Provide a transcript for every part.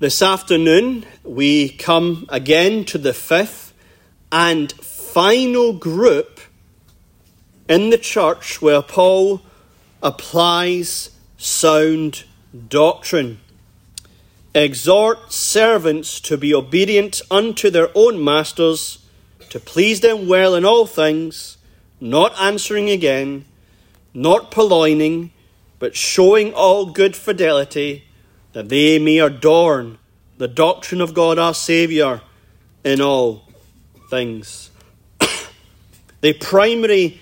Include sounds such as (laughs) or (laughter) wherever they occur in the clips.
This afternoon, we come again to the fifth and final group in the church where Paul applies sound doctrine. Exhort servants to be obedient unto their own masters, to please them well in all things, not answering again, not purloining, but showing all good fidelity that they may adorn the doctrine of God our Saviour in all things. (coughs) the primary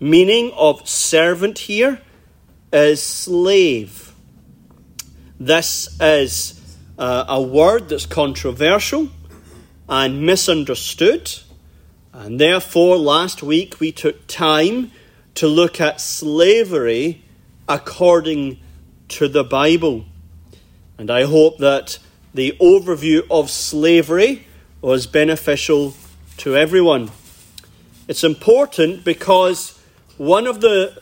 meaning of servant here is slave. This is uh, a word that's controversial and misunderstood, and therefore last week we took time to look at slavery according to the Bible. And I hope that the overview of slavery was beneficial to everyone. It's important because one of the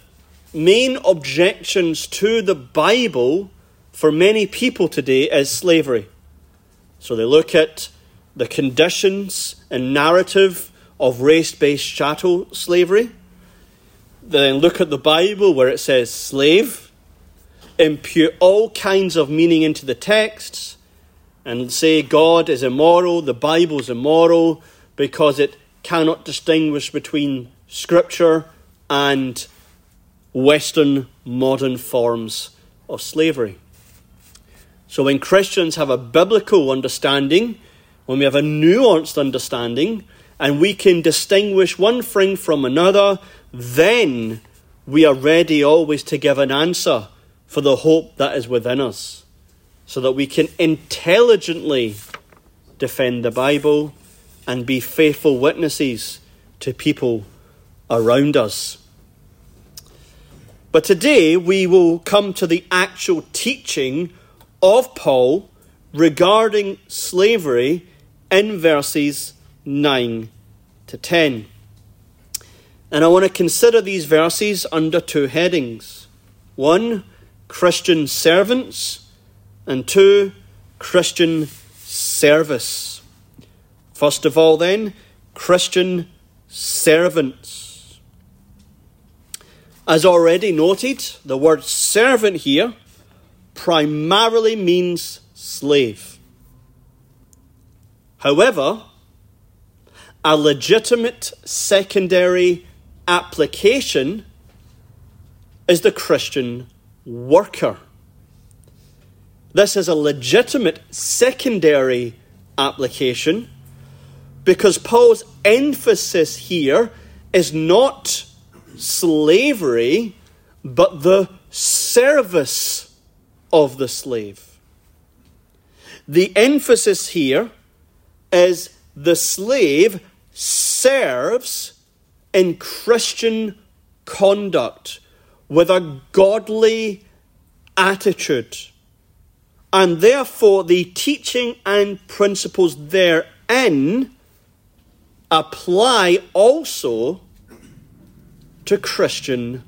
main objections to the Bible for many people today is slavery. So they look at the conditions and narrative of race based chattel slavery. They then look at the Bible where it says slave impute all kinds of meaning into the texts and say God is immoral, the Bible is immoral, because it cannot distinguish between Scripture and Western modern forms of slavery. So when Christians have a biblical understanding, when we have a nuanced understanding, and we can distinguish one thing from another, then we are ready always to give an answer for the hope that is within us, so that we can intelligently defend the Bible and be faithful witnesses to people around us. But today we will come to the actual teaching of Paul regarding slavery in verses 9 to 10. And I want to consider these verses under two headings. One, Christian servants, and two, Christian service. First of all, then, Christian servants. As already noted, the word servant here primarily means slave. However, a legitimate secondary application is the Christian worker. This is a legitimate secondary application because Paul's emphasis here is not slavery, but the service of the slave. The emphasis here is the slave serves in Christian conduct with a godly attitude. And therefore, the teaching and principles therein apply also to Christian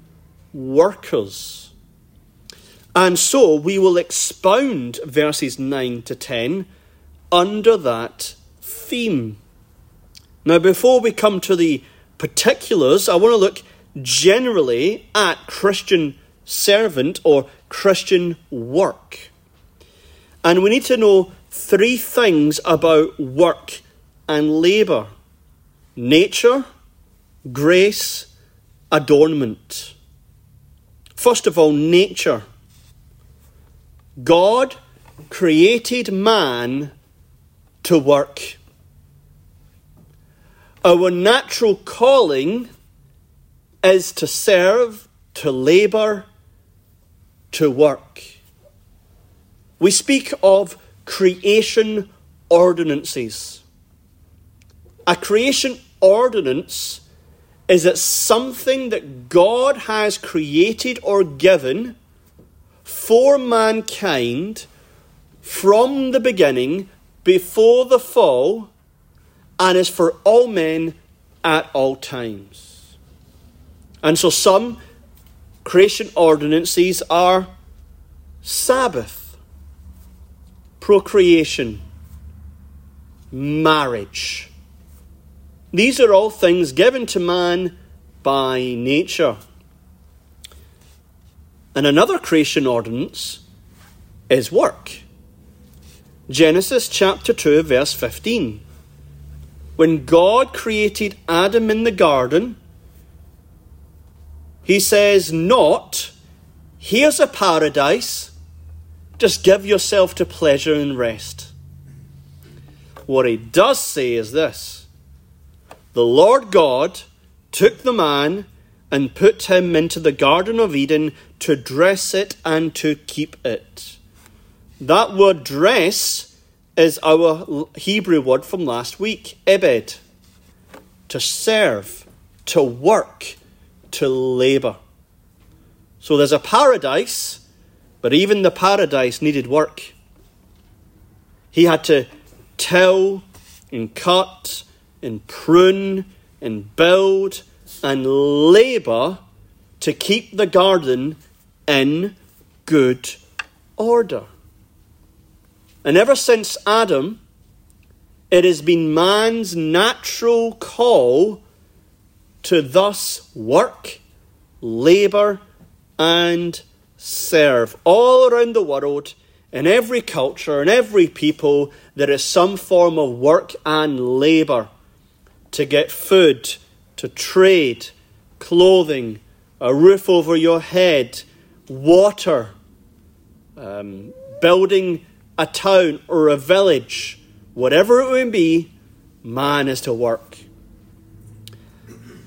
workers. And so we will expound verses 9 to 10 under that theme. Now, before we come to the particulars, I want to look generally at Christian servant or Christian work. And we need to know three things about work and labour nature, grace, adornment. First of all, nature. God created man to work. Our natural calling is to serve, to labour, to work. We speak of creation ordinances. A creation ordinance is it something that God has created or given for mankind from the beginning, before the fall, and is for all men at all times. And so some creation ordinances are Sabbath, procreation, marriage. These are all things given to man by nature. And another creation ordinance is work. Genesis chapter 2, verse 15. When God created Adam in the garden, he says, Not, here's a paradise, just give yourself to pleasure and rest. What he does say is this The Lord God took the man and put him into the Garden of Eden to dress it and to keep it. That word dress is our Hebrew word from last week, ebed. To serve, to work, to labour. So there's a paradise, but even the paradise needed work. He had to till and cut and prune and build and labour to keep the garden in good order. And ever since Adam, it has been man's natural call to thus work, labour, and serve. All around the world, in every culture, in every people, there is some form of work and labour to get food, to trade, clothing, a roof over your head, water, um, building a town or a village, whatever it may be, man is to work.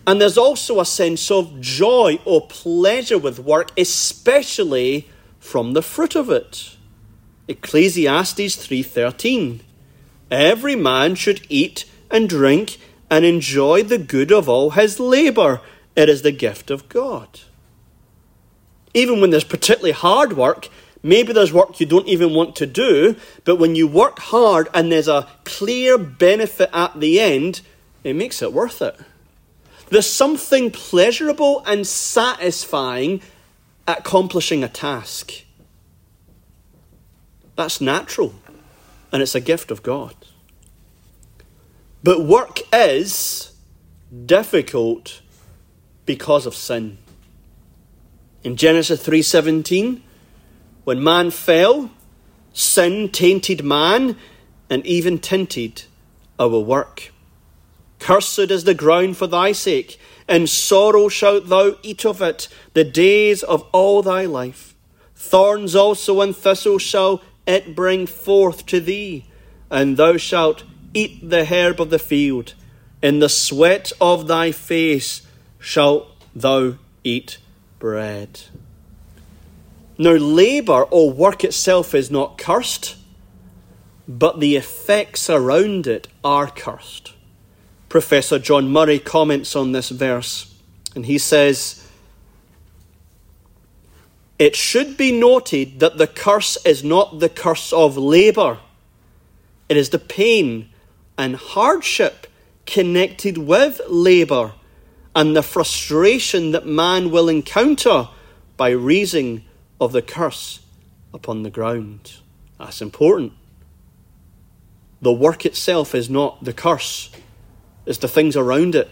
And there's also a sense of joy or pleasure with work, especially from the fruit of it. Ecclesiastes 3:13 Every man should eat and drink and enjoy the good of all his labor. It is the gift of God. Even when there's particularly hard work, maybe there's work you don't even want to do, but when you work hard and there's a clear benefit at the end, it makes it worth it. There's something pleasurable and satisfying at accomplishing a task. That's natural, and it's a gift of God. But work is difficult because of sin. In Genesis 3:17, when man fell, sin tainted man and even tinted our work. Cursed is the ground for thy sake, in sorrow shalt thou eat of it the days of all thy life. Thorns also and thistles shall it bring forth to thee, and thou shalt eat the herb of the field. In the sweat of thy face shalt thou eat bread. Now, labour or work itself is not cursed, but the effects around it are cursed. Professor John Murray comments on this verse, and he says, It should be noted that the curse is not the curse of labour, it is the pain and hardship connected with labour and the frustration that man will encounter by reason of the curse upon the ground. That's important. The work itself is not the curse it's the things around it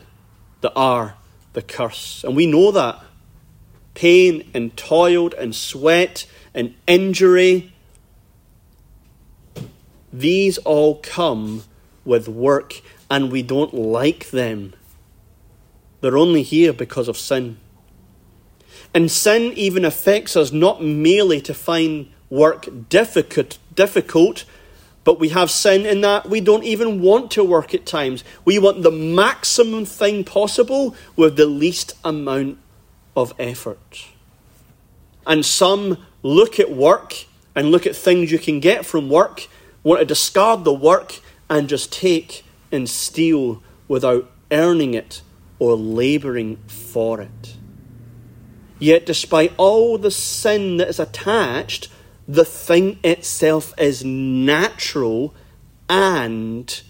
that are the curse. And we know that. Pain and toil and sweat and injury, these all come with work, and we don't like them. They're only here because of sin. And sin even affects us not merely to find work difficult, difficult but we have sin in that we don't even want to work at times. We want the maximum thing possible with the least amount of effort. And some look at work and look at things you can get from work, want to discard the work and just take and steal without earning it or labouring for it. Yet, despite all the sin that is attached, the thing itself is natural and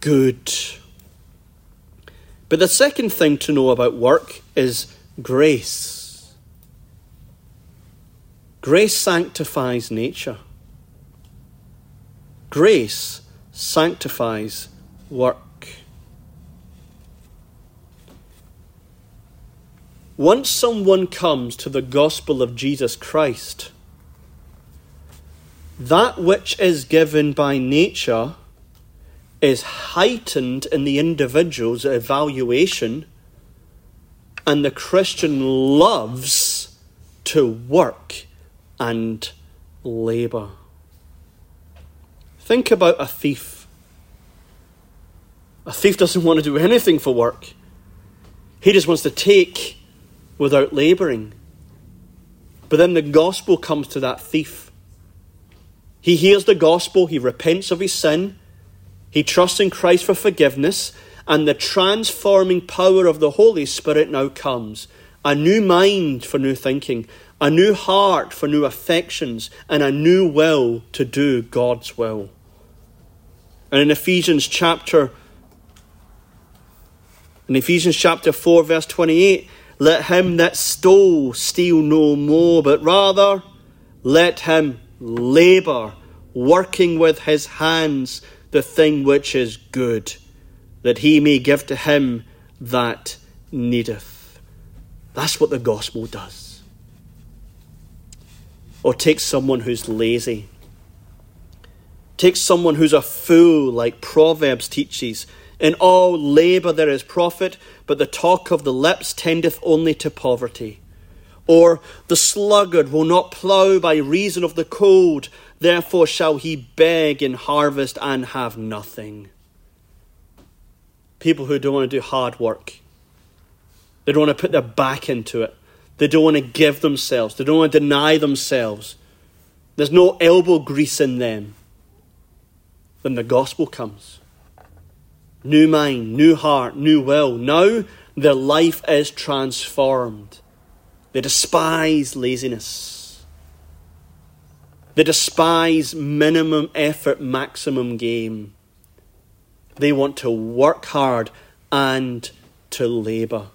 good. But the second thing to know about work is grace. Grace sanctifies nature. Grace sanctifies work. Once someone comes to the gospel of Jesus Christ, that which is given by nature is heightened in the individual's evaluation, and the Christian loves to work and labour. Think about a thief. A thief doesn't want to do anything for work, he just wants to take without labouring. But then the gospel comes to that thief. He hears the gospel, he repents of his sin, he trusts in Christ for forgiveness, and the transforming power of the Holy Spirit now comes. A new mind for new thinking, a new heart for new affections, and a new will to do God's will. And in Ephesians chapter in Ephesians chapter 4 verse 28, let him that stole steal no more, but rather let him labour, working with his hands the thing which is good, that he may give to him that needeth. That's what the gospel does. Or take someone who's lazy. Take someone who's a fool, like Proverbs teaches. In all labour there is profit, but the talk of the lips tendeth only to poverty. Or the sluggard will not plough by reason of the cold, therefore shall he beg in harvest and have nothing. People who don't want to do hard work, they don't want to put their back into it, they don't want to give themselves, they don't want to deny themselves. There's no elbow grease in them. Then the gospel comes new mind, new heart, new will. Now their life is transformed. They despise laziness. They despise minimum effort, maximum gain. They want to work hard and to labour.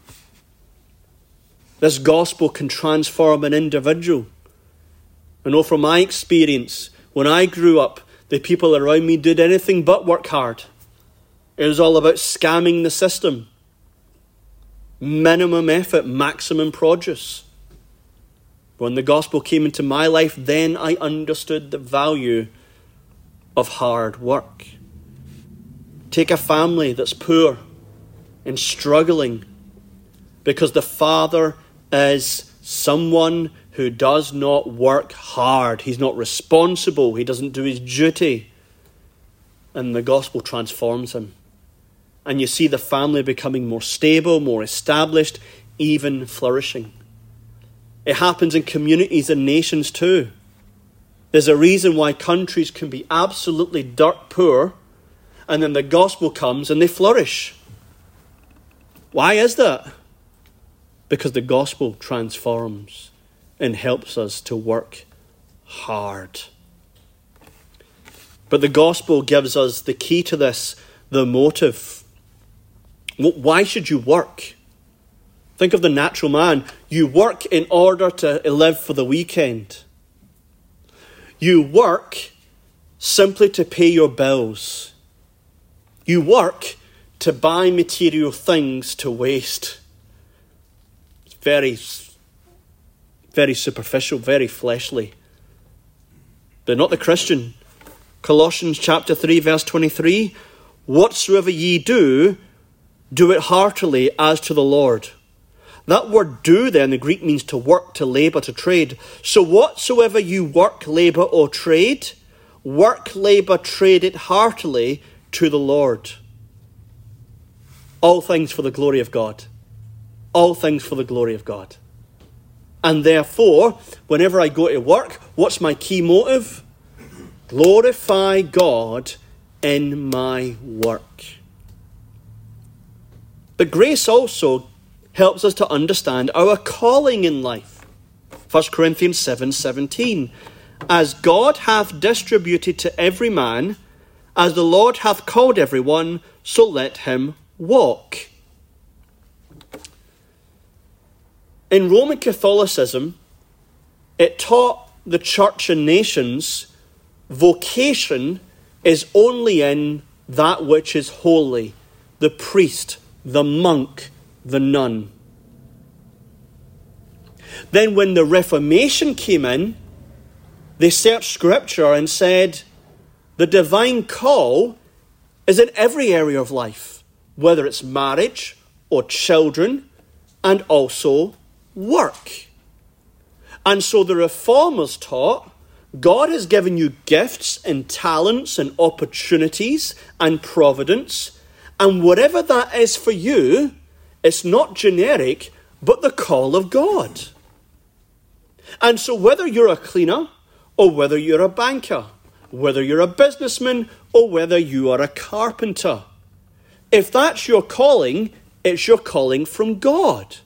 This gospel can transform an individual. I know from my experience, when I grew up, the people around me did anything but work hard. It was all about scamming the system. Minimum effort, maximum produce. When the gospel came into my life, then I understood the value of hard work. Take a family that's poor and struggling because the father is someone who does not work hard. He's not responsible. He doesn't do his duty. And the gospel transforms him and you see the family becoming more stable, more established, even flourishing. It happens in communities and nations too. There's a reason why countries can be absolutely dirt poor, and then the gospel comes and they flourish. Why is that? Because the gospel transforms and helps us to work hard. But the gospel gives us the key to this the motive. Why should you work? Think of the natural man. You work in order to live for the weekend. You work simply to pay your bills. You work to buy material things to waste. It's very, very superficial, very fleshly. But not the Christian. Colossians chapter 3, verse 23 Whatsoever ye do, do it heartily as to the Lord. That word do there in the Greek means to work, to labour, to trade. So whatsoever you work, labour, or trade, work, labour, trade it heartily to the Lord. All things for the glory of God. All things for the glory of God. And therefore, whenever I go to work, what's my key motive? Glorify God in my work. But grace also helps us to understand our calling in life. 1 Corinthians 7 17. As God hath distributed to every man, as the Lord hath called every one, so let him walk. In Roman Catholicism, it taught the church and nations vocation is only in that which is holy the priest, the monk, the nun. Then, when the Reformation came in, they searched Scripture and said the divine call is in every area of life, whether it's marriage or children, and also work. And so the Reformers taught God has given you gifts and talents and opportunities and providence, and whatever that is for you, it's not generic, but the call of God. And so, whether you're a cleaner or whether you're a banker, whether you're a businessman or whether you are a carpenter, if that's your calling, it's your calling from God.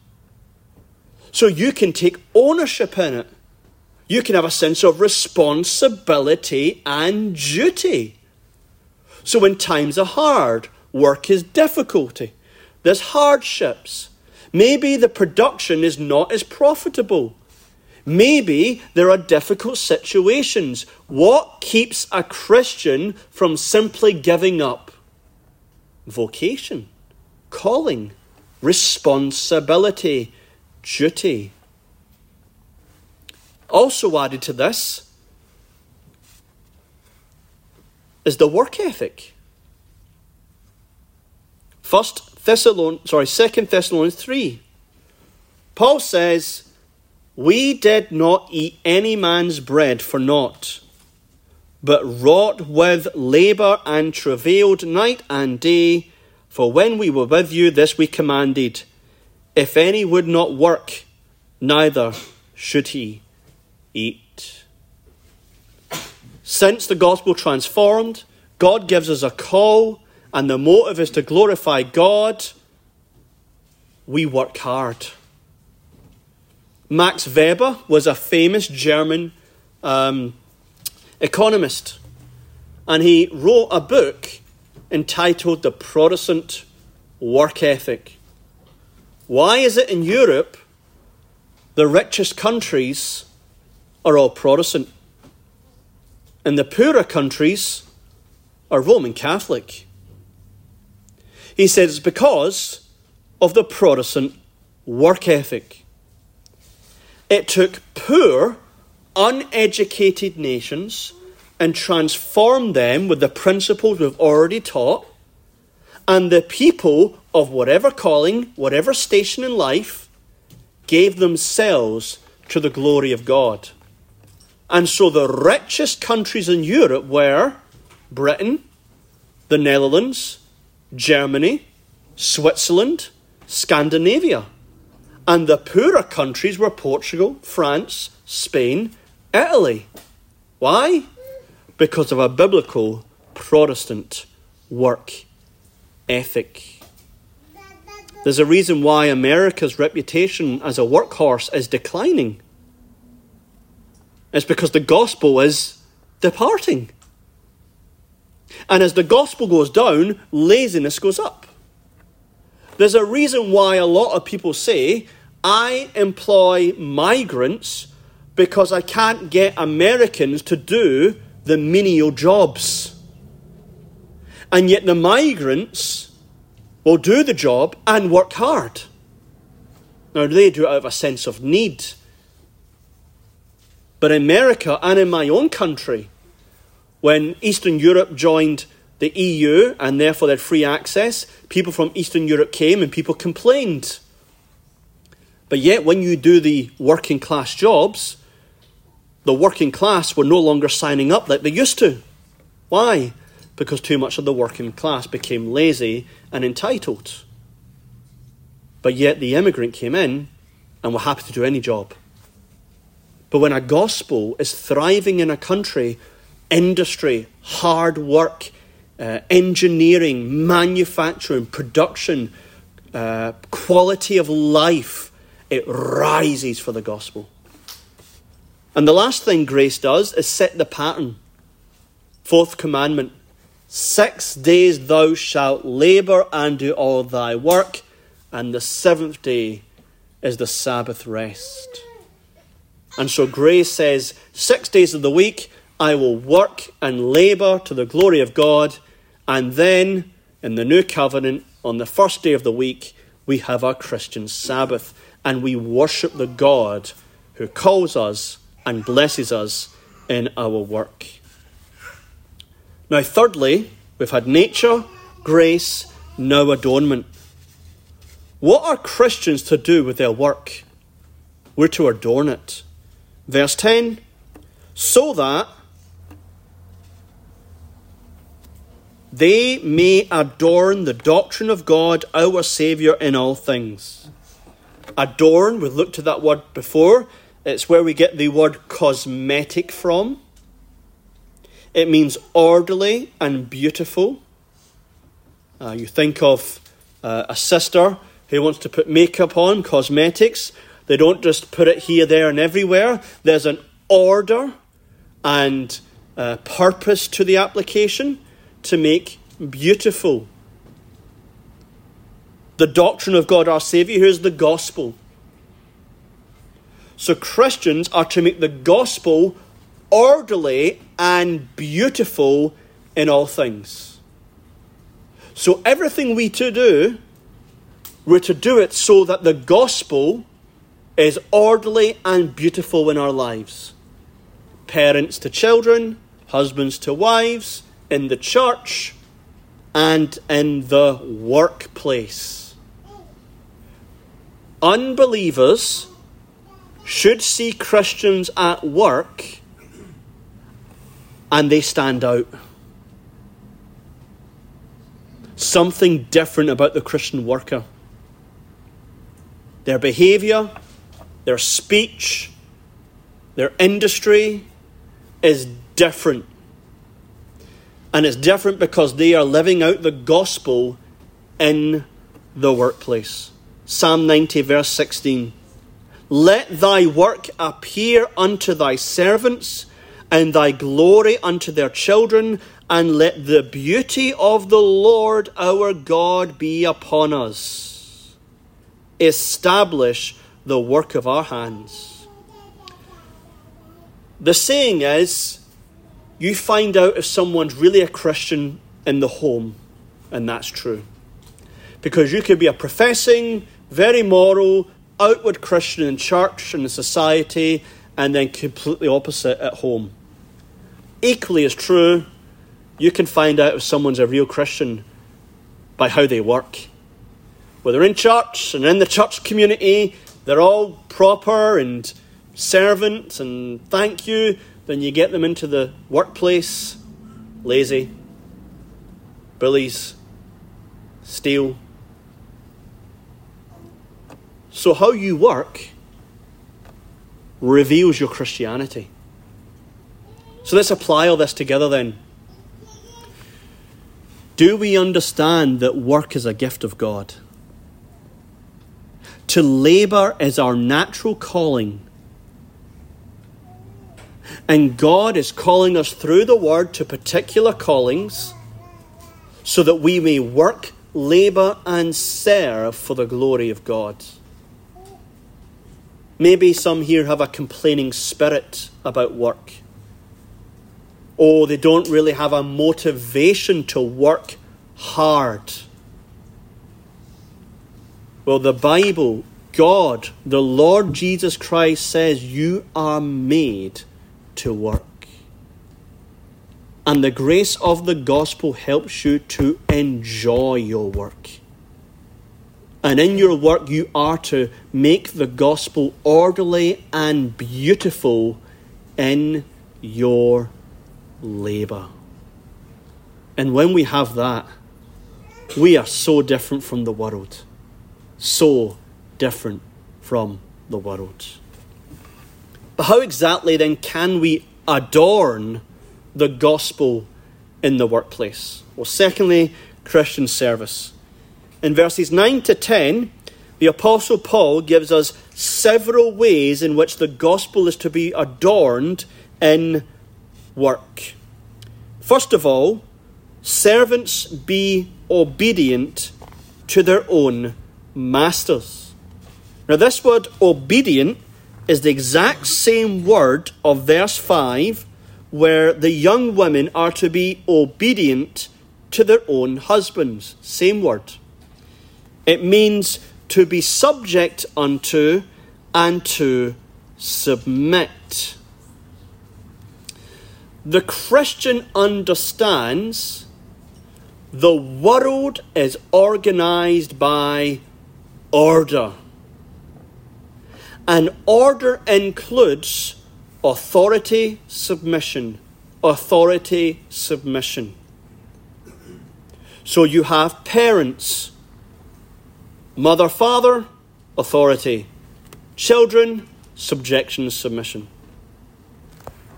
So you can take ownership in it. You can have a sense of responsibility and duty. So when times are hard, work is difficulty, there's hardships. Maybe the production is not as profitable. Maybe there are difficult situations. What keeps a Christian from simply giving up? Vocation, calling, responsibility, duty. Also added to this is the work ethic. First Thessalonians, sorry, Second Thessalonians three. Paul says we did not eat any man's bread for naught, but wrought with labour and travailed night and day. For when we were with you, this we commanded if any would not work, neither should he eat. Since the gospel transformed, God gives us a call, and the motive is to glorify God. We work hard. Max Weber was a famous German um, economist, and he wrote a book entitled The Protestant Work Ethic. Why is it in Europe the richest countries are all Protestant and the poorer countries are Roman Catholic? He says it's because of the Protestant work ethic. It took poor, uneducated nations and transformed them with the principles we've already taught, and the people of whatever calling, whatever station in life, gave themselves to the glory of God. And so the richest countries in Europe were Britain, the Netherlands, Germany, Switzerland, Scandinavia. And the poorer countries were Portugal, France, Spain, Italy. Why? Because of a biblical Protestant work ethic. There's a reason why America's reputation as a workhorse is declining. It's because the gospel is departing. And as the gospel goes down, laziness goes up. There's a reason why a lot of people say, I employ migrants because I can't get Americans to do the menial jobs. And yet the migrants will do the job and work hard. Now, they do it out of a sense of need. But in America and in my own country, when Eastern Europe joined the EU and therefore they had free access, people from Eastern Europe came and people complained. But yet, when you do the working class jobs, the working class were no longer signing up like they used to. Why? Because too much of the working class became lazy and entitled. But yet, the immigrant came in and were happy to do any job. But when a gospel is thriving in a country, industry, hard work, uh, engineering, manufacturing, production, uh, quality of life, it rises for the gospel. And the last thing grace does is set the pattern. Fourth commandment Six days thou shalt labour and do all thy work, and the seventh day is the Sabbath rest. And so grace says, six days of the week, I will work and labour to the glory of God. And then, in the new covenant, on the first day of the week, we have our Christian Sabbath and we worship the God who calls us and blesses us in our work. Now, thirdly, we've had nature, grace, now adornment. What are Christians to do with their work? We're to adorn it. Verse 10 so that they may adorn the doctrine of God our Saviour in all things. Adorn, we've looked at that word before. It's where we get the word cosmetic from. It means orderly and beautiful. Uh, you think of uh, a sister who wants to put makeup on, cosmetics. They don't just put it here, there, and everywhere. There's an order and uh, purpose to the application to make beautiful. The doctrine of God our Saviour, here's the gospel. So Christians are to make the gospel orderly and beautiful in all things. So everything we to do, we're to do it so that the gospel is orderly and beautiful in our lives. Parents to children, husbands to wives, in the church, and in the workplace. Unbelievers should see Christians at work and they stand out. Something different about the Christian worker. Their behaviour, their speech, their industry is different. And it's different because they are living out the gospel in the workplace. Psalm 90, verse 16. Let thy work appear unto thy servants, and thy glory unto their children, and let the beauty of the Lord our God be upon us. Establish the work of our hands. The saying is you find out if someone's really a Christian in the home, and that's true. Because you could be a professing, very moral, outward Christian in church and in society, and then completely opposite at home. Equally as true, you can find out if someone's a real Christian by how they work. Whether in church and in the church community, they're all proper and servant and thank you, then you get them into the workplace, lazy, bullies, steal, so, how you work reveals your Christianity. So, let's apply all this together then. Do we understand that work is a gift of God? To labour is our natural calling. And God is calling us through the Word to particular callings so that we may work, labour, and serve for the glory of God. Maybe some here have a complaining spirit about work. Or they don't really have a motivation to work hard. Well, the Bible, God, the Lord Jesus Christ says you are made to work. And the grace of the gospel helps you to enjoy your work. And in your work, you are to make the gospel orderly and beautiful in your labour. And when we have that, we are so different from the world. So different from the world. But how exactly then can we adorn the gospel in the workplace? Well, secondly, Christian service. In verses 9 to 10, the Apostle Paul gives us several ways in which the gospel is to be adorned in work. First of all, servants be obedient to their own masters. Now, this word obedient is the exact same word of verse 5, where the young women are to be obedient to their own husbands. Same word. It means to be subject unto and to submit. The Christian understands the world is organized by order. And order includes authority, submission. Authority, submission. So you have parents, mother, father, authority. Children, subjection, submission.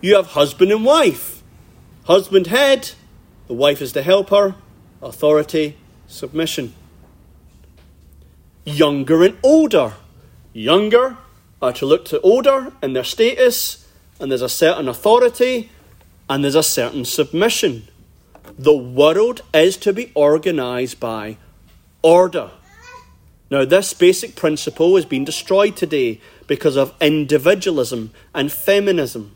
You have husband and wife. Husband head, the wife is the helper, authority, submission. Younger and older. Younger are to look to order and their status, and there's a certain authority and there's a certain submission. The world is to be organized by order. Now, this basic principle has been destroyed today because of individualism and feminism.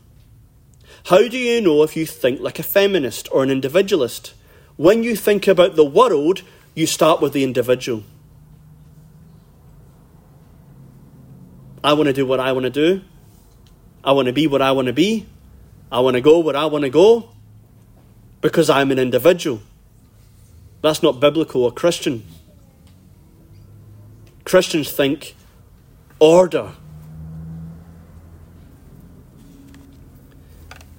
How do you know if you think like a feminist or an individualist? When you think about the world, you start with the individual. I want to do what I want to do. I want to be what I want to be. I want to go where I want to go because I'm an individual. That's not biblical or Christian. Christians think order.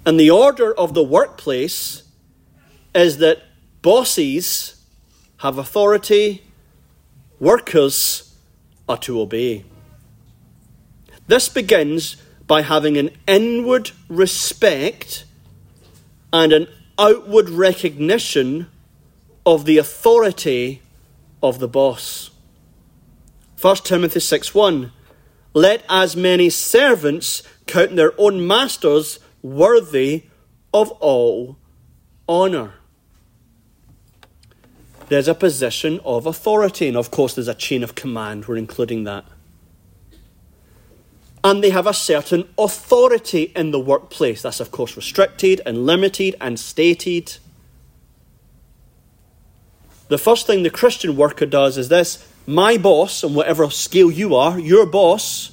And the order of the workplace is that bosses have authority, workers are to obey. This begins by having an inward respect and an outward recognition of the authority of the boss. 1 Timothy 6 1 Let as many servants count their own masters worthy of all honour. There's a position of authority, and of course, there's a chain of command. We're including that and they have a certain authority in the workplace. That's, of course, restricted and limited and stated. The first thing the Christian worker does is this my boss, on whatever scale you are, your boss,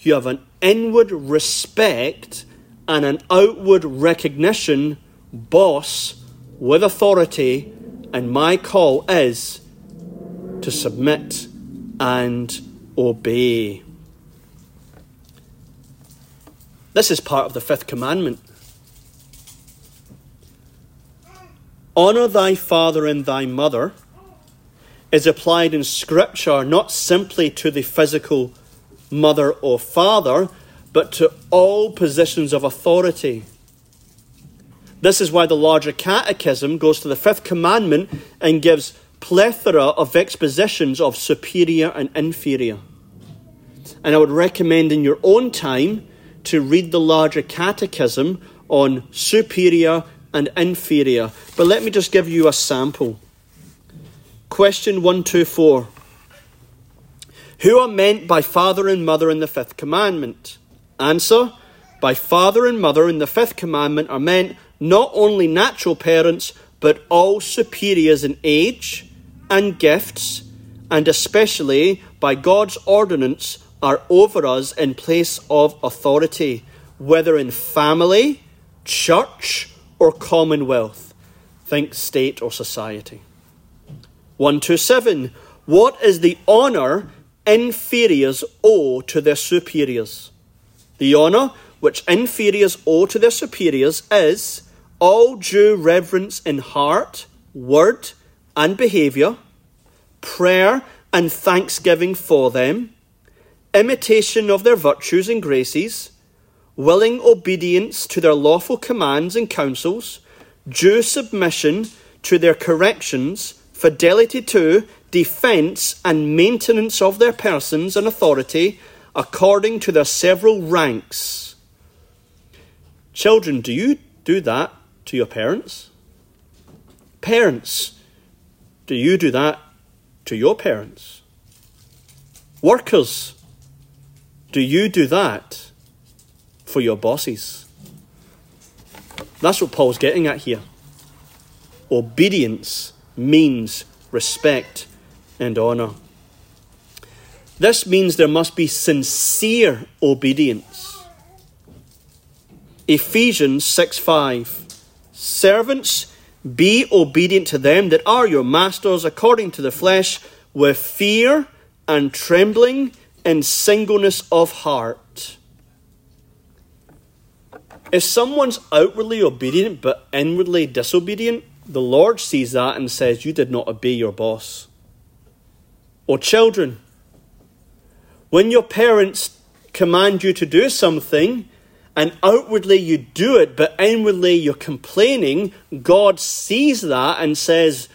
you have an inward respect and an outward recognition, boss with authority, and my call is to submit and obey. This is part of the fifth commandment. Honour thy father and thy mother is applied in Scripture not simply to the physical mother or father, but to all positions of authority. This is why the larger catechism goes to the fifth commandment and gives plethora of expositions of superior and inferior. And I would recommend in your own time to read the larger catechism on superior and inferior. But let me just give you a sample. Question 124 Who are meant by father and mother in the fifth commandment? Answer By father and mother in the fifth commandment are meant not only natural parents, but all superiors in age and gifts, and especially by God's ordinance are over us in place of authority, whether in family, church, or commonwealth. Think state or society. 127. What is the honour inferiors owe to their superiors? The honour which inferiors owe to their superiors is all due reverence in heart, word, and behaviour, prayer and thanksgiving for them imitation of their virtues and graces, willing obedience to their lawful commands and counsels, due submission to their corrections, fidelity to, defence, and maintenance of their persons and authority according to their several ranks. Children, do you do that to your parents? Parents, do you do that to your parents? Workers, do you do that for your bosses? That's what Paul's getting at here. Obedience means respect and honour. This means there must be sincere obedience. Ephesians 6 5. Servants, be obedient to them that are your masters according to the flesh, with fear and trembling and singleness of heart. If someone's outwardly obedient but inwardly disobedient, the Lord sees that and says, You did not obey your boss. Or children, when your parents command you to do something and outwardly you do it, but inwardly you're complaining, God sees that and says,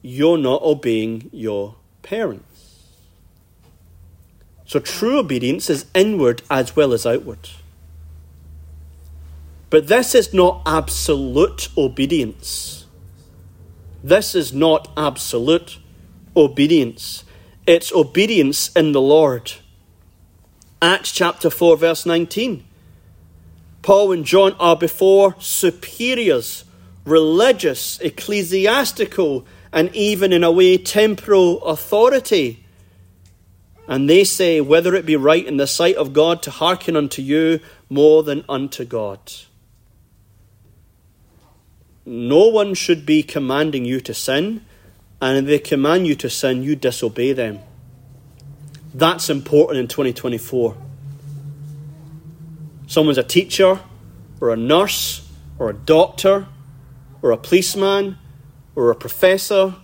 You're not obeying your parents. So true obedience is inward as well as outward. But this is not absolute obedience. This is not absolute obedience. It's obedience in the Lord. Acts chapter 4, verse 19. Paul and John are before superiors, religious, ecclesiastical, and even in a way temporal authority. And they say, whether it be right in the sight of God to hearken unto you more than unto God. No one should be commanding you to sin, and if they command you to sin, you disobey them. That's important in 2024. Someone's a teacher, or a nurse, or a doctor, or a policeman, or a professor,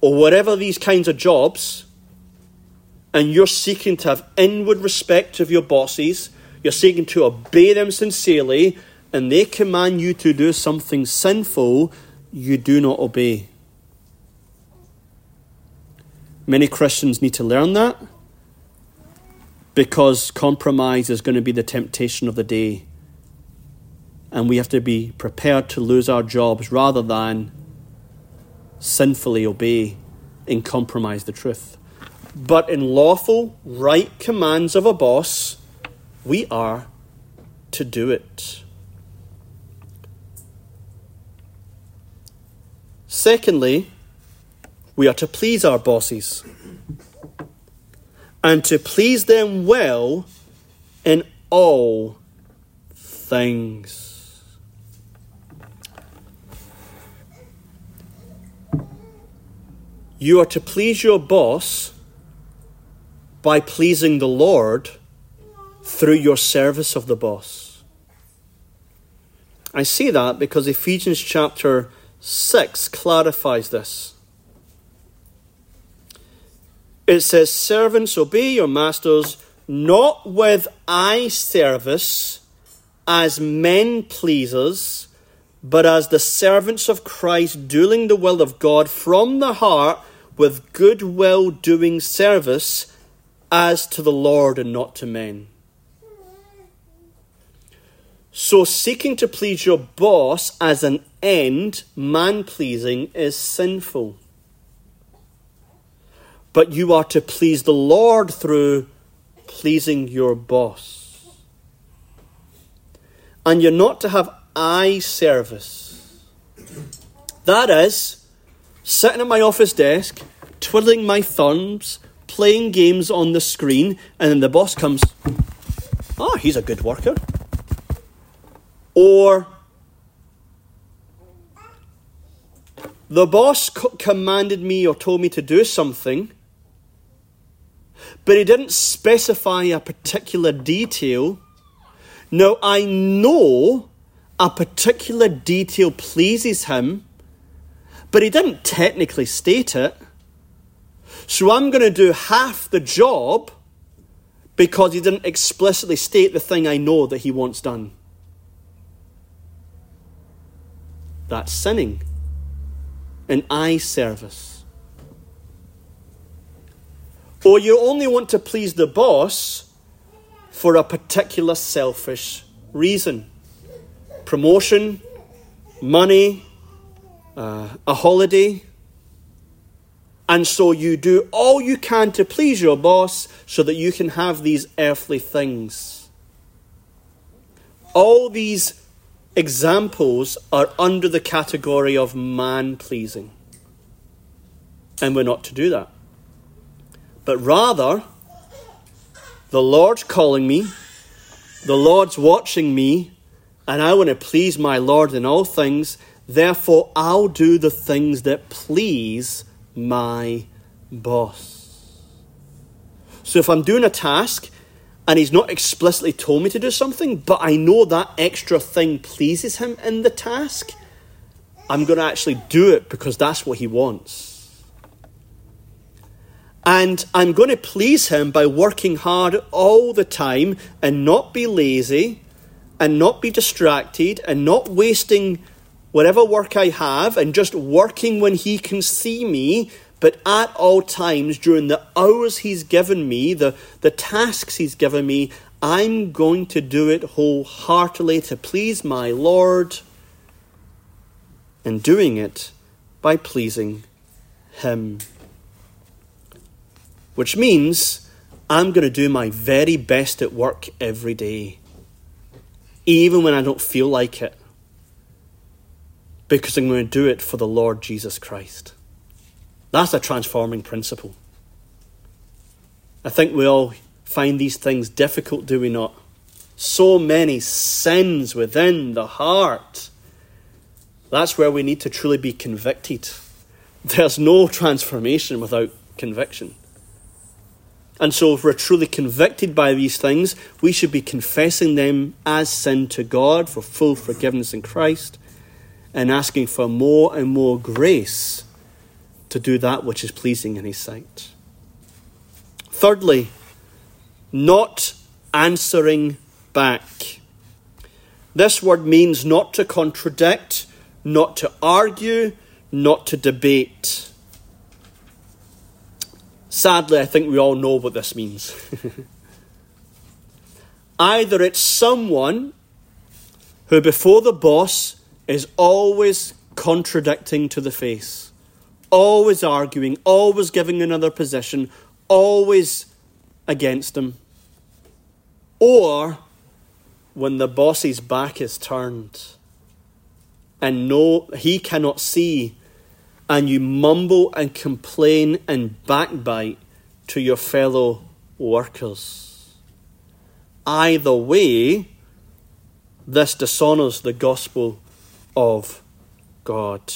or whatever these kinds of jobs, and you're seeking to have inward respect of your bosses, you're seeking to obey them sincerely, and they command you to do something sinful, you do not obey. Many Christians need to learn that because compromise is going to be the temptation of the day. And we have to be prepared to lose our jobs rather than sinfully obey and compromise the truth. But in lawful, right commands of a boss, we are to do it. Secondly, we are to please our bosses and to please them well in all things. You are to please your boss by pleasing the Lord through your service of the boss. I see that because Ephesians chapter 6 clarifies this. It says, Servants, obey your masters, not with eye service as men pleasers, but as the servants of Christ, doing the will of God from the heart with good will doing service as to the Lord and not to men. So, seeking to please your boss as an end, man pleasing, is sinful. But you are to please the Lord through pleasing your boss. And you're not to have eye service. That is, sitting at my office desk, twiddling my thumbs, playing games on the screen, and then the boss comes, ah, he's a good worker. Or the boss commanded me or told me to do something, but he didn't specify a particular detail. Now, I know a particular detail pleases him, but he didn't technically state it. So I'm going to do half the job because he didn't explicitly state the thing I know that he wants done. That's sinning. An eye service. Or you only want to please the boss for a particular selfish reason promotion, money, uh, a holiday. And so you do all you can to please your boss so that you can have these earthly things. All these examples are under the category of man pleasing. And we're not to do that. But rather, the Lord's calling me, the Lord's watching me, and I want to please my Lord in all things. Therefore, I'll do the things that please my boss. So if I'm doing a task and he's not explicitly told me to do something, but I know that extra thing pleases him in the task, I'm going to actually do it because that's what he wants. And I'm going to please him by working hard all the time and not be lazy and not be distracted and not wasting whatever work I have and just working when he can see me, but at all times during the hours he's given me, the, the tasks he's given me, I'm going to do it wholeheartedly to please my Lord and doing it by pleasing him. Which means I'm going to do my very best at work every day, even when I don't feel like it, because I'm going to do it for the Lord Jesus Christ. That's a transforming principle. I think we all find these things difficult, do we not? So many sins within the heart. That's where we need to truly be convicted. There's no transformation without conviction. And so, if we're truly convicted by these things, we should be confessing them as sin to God for full forgiveness in Christ and asking for more and more grace to do that which is pleasing in His sight. Thirdly, not answering back. This word means not to contradict, not to argue, not to debate. Sadly, I think we all know what this means. (laughs) Either it's someone who, before the boss, is always contradicting to the face, always arguing, always giving another position, always against him. Or when the boss's back is turned and no, he cannot see and you mumble and complain and backbite to your fellow workers. Either way, this dishonours the gospel of God.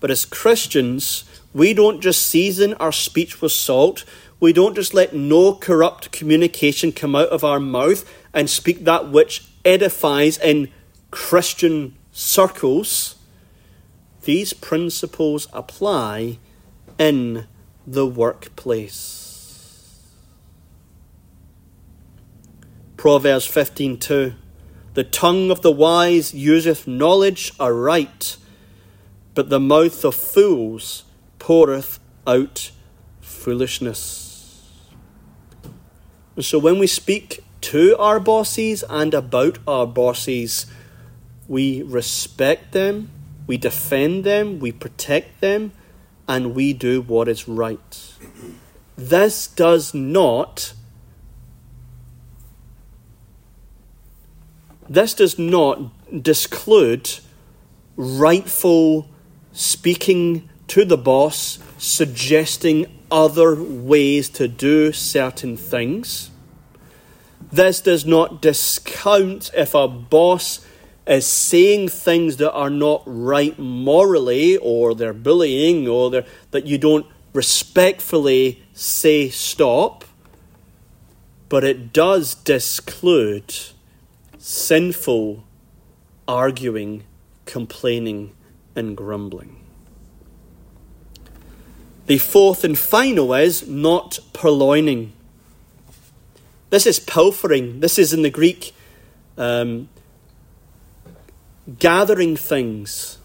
But as Christians, we don't just season our speech with salt. We don't just let no corrupt communication come out of our mouth and speak that which edifies in Christian circles. These principles apply in the workplace. Proverbs 15:2 The tongue of the wise useth knowledge aright, but the mouth of fools poureth out foolishness. And so when we speak to our bosses and about our bosses, we respect them we defend them, we protect them, and we do what is right. This does not this does not disclude rightful speaking to the boss, suggesting other ways to do certain things. This does not discount if a boss is saying things that are not right morally, or they're bullying, or they're, that you don't respectfully say stop, but it does disclude sinful arguing, complaining, and grumbling. The fourth and final is not purloining. This is pilfering. This is in the Greek um, gathering things.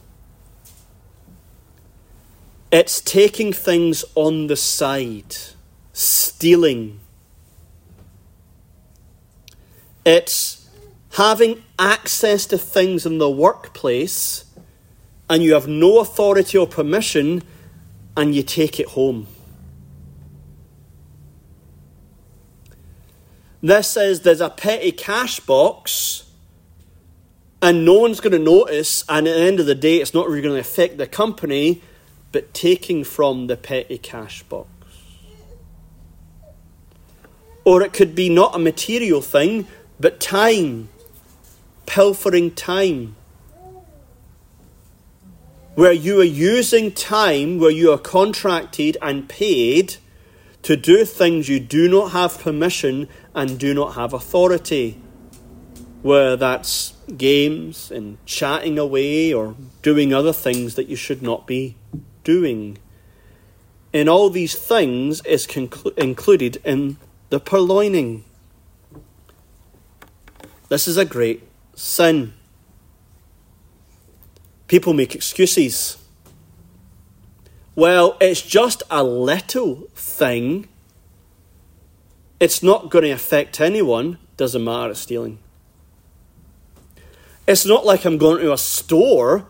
It's taking things on the side, stealing. It's having access to things in the workplace and you have no authority or permission and you take it home. This says there's a petty cash box and no one's going to notice, and at the end of the day, it's not really going to affect the company, but taking from the petty cash box. Or it could be not a material thing, but time, pilfering time. Where you are using time, where you are contracted and paid to do things you do not have permission and do not have authority. Where that's games and chatting away or doing other things that you should not be doing. And all these things is conclu- included in the purloining. This is a great sin. People make excuses. Well, it's just a little thing. It's not going to affect anyone. Doesn't matter, it's stealing. It's not like I'm going to a store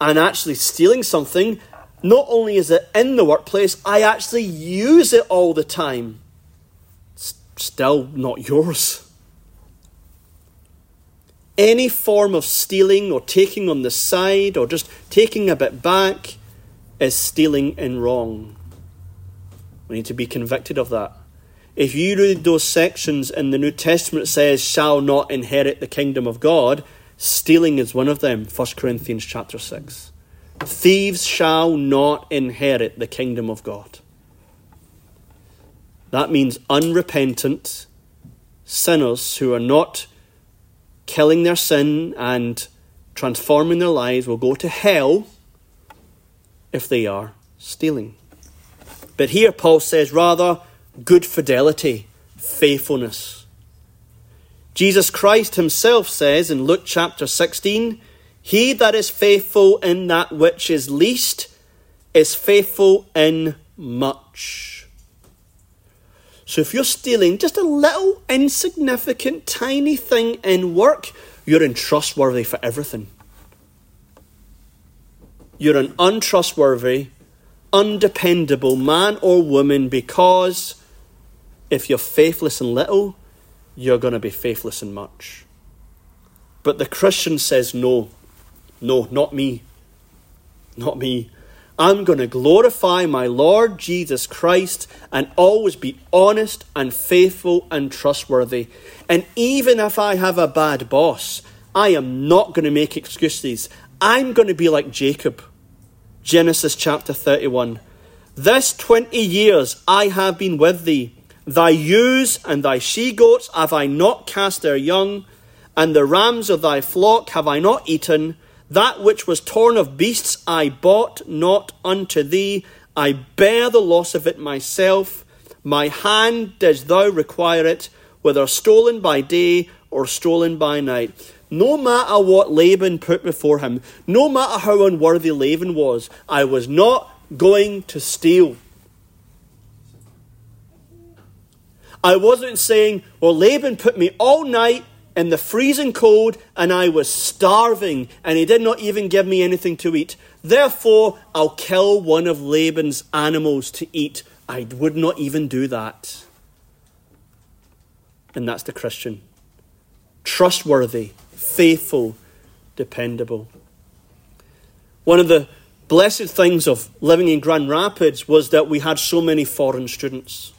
and actually stealing something. Not only is it in the workplace, I actually use it all the time still not yours. Any form of stealing or taking on the side or just taking a bit back is stealing and wrong. We need to be convicted of that. If you read those sections in the New Testament, says, shall not inherit the kingdom of God, stealing is one of them, 1 Corinthians chapter 6. Thieves shall not inherit the kingdom of God. That means unrepentant sinners who are not killing their sin and transforming their lives will go to hell if they are stealing. But here Paul says rather good fidelity, faithfulness. Jesus Christ himself says in Luke chapter 16, He that is faithful in that which is least is faithful in much. So if you're stealing just a little insignificant, tiny thing in work, you're untrustworthy for everything. You're an untrustworthy, undependable man or woman because if you're faithless in little, you're going to be faithless in much. But the Christian says, no, no, not me. Not me. I'm going to glorify my Lord Jesus Christ and always be honest and faithful and trustworthy. And even if I have a bad boss, I am not going to make excuses. I'm going to be like Jacob. Genesis chapter 31. This 20 years I have been with thee. Thy ewes and thy she goats have I not cast their young, and the rams of thy flock have I not eaten that which was torn of beasts I bought not unto thee. I bear the loss of it myself. My hand didst thou require it, whether stolen by day or stolen by night. No matter what Laban put before him, no matter how unworthy Laban was, I was not going to steal. I wasn't saying, well, Laban put me all night in the freezing cold, and I was starving, and he did not even give me anything to eat. Therefore, I'll kill one of Laban's animals to eat. I would not even do that. And that's the Christian trustworthy, faithful, dependable. One of the blessed things of living in Grand Rapids was that we had so many foreign students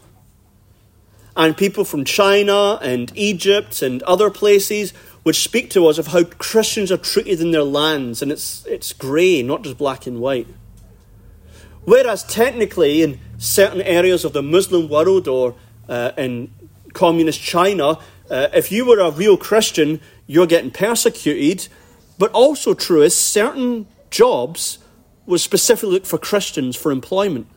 and people from China and Egypt and other places would speak to us of how Christians are treated in their lands, and it's, it's grey, not just black and white. Whereas technically, in certain areas of the Muslim world or uh, in communist China, uh, if you were a real Christian, you're getting persecuted. But also true is certain jobs was specifically for Christians for employment.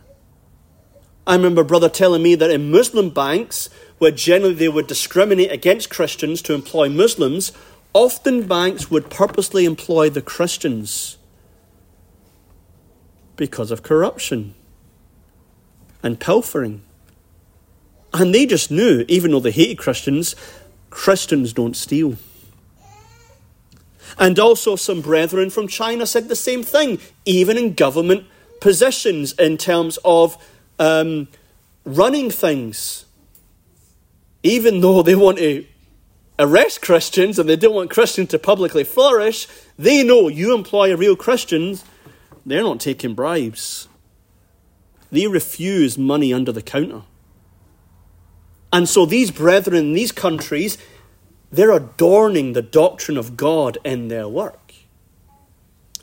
I remember a brother telling me that in Muslim banks, where generally they would discriminate against Christians to employ Muslims, often banks would purposely employ the Christians because of corruption and pilfering. And they just knew, even though they hated Christians, Christians don't steal. And also, some brethren from China said the same thing, even in government positions, in terms of um, running things, even (laughs) though they want to arrest Christians and they don't want Christians to publicly flourish, they know you employ real Christians, they're not taking bribes. They refuse money under the counter. And so these brethren in these countries, they're adorning the doctrine of God in their work.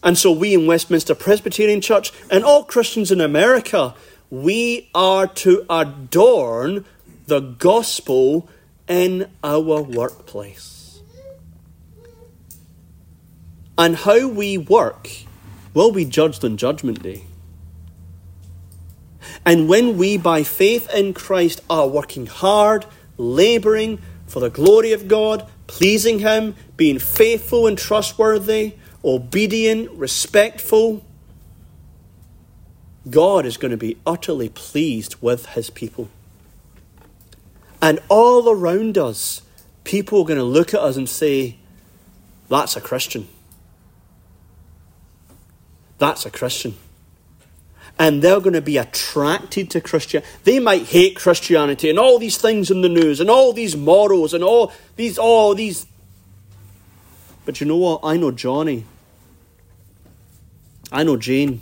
And so we in Westminster Presbyterian Church and all Christians in America, we are to adorn the gospel in our workplace. And how we work will be judged on Judgment Day. And when we, by faith in Christ, are working hard, labouring for the glory of God, pleasing Him, being faithful and trustworthy, obedient, respectful, God is going to be utterly pleased with His people. And all around us, people are going to look at us and say, That's a Christian. That's a Christian. And they're going to be attracted to Christianity. They might hate Christianity and all these things in the news and all these morals and all these, all these. But you know what? I know Johnny. I know Jane.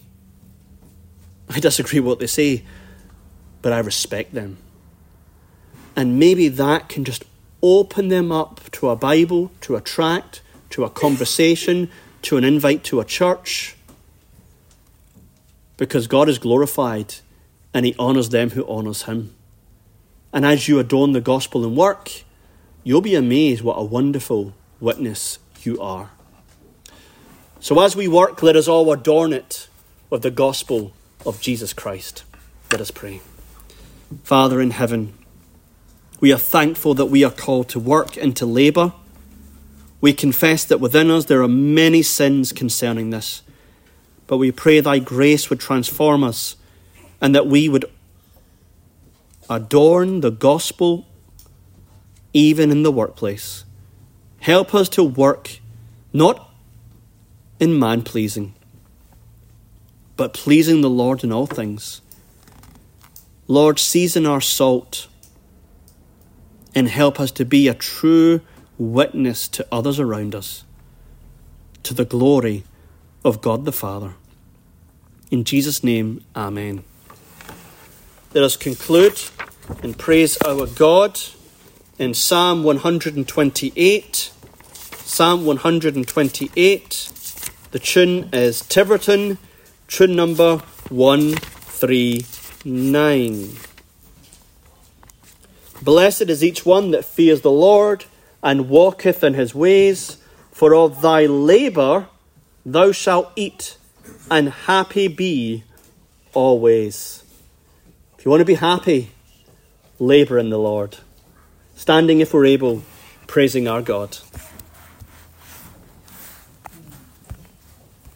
I disagree with what they say, but I respect them. And maybe that can just open them up to a Bible, to a tract, to a conversation, to an invite to a church. Because God is glorified and He honours them who honours Him. And as you adorn the gospel and work, you'll be amazed what a wonderful witness you are. So as we work, let us all adorn it with the gospel of Jesus Christ. Let us pray. Father in heaven, we are thankful that we are called to work and to labour. We confess that within us there are many sins concerning this, but we pray thy grace would transform us and that we would adorn the gospel even in the workplace. Help us to work not in man pleasing, but pleasing the Lord in all things. Lord, season our salt and help us to be a true witness to others around us, to the glory of God the Father. In Jesus' name, Amen. Let us conclude and praise our God in Psalm 128. Psalm 128. The tune is Tiverton, tune number 139. Blessed is each one that fears the Lord and walketh in his ways, for of thy labour thou shalt eat, and happy be always. If you want to be happy, labour in the Lord. Standing if we're able, praising our God.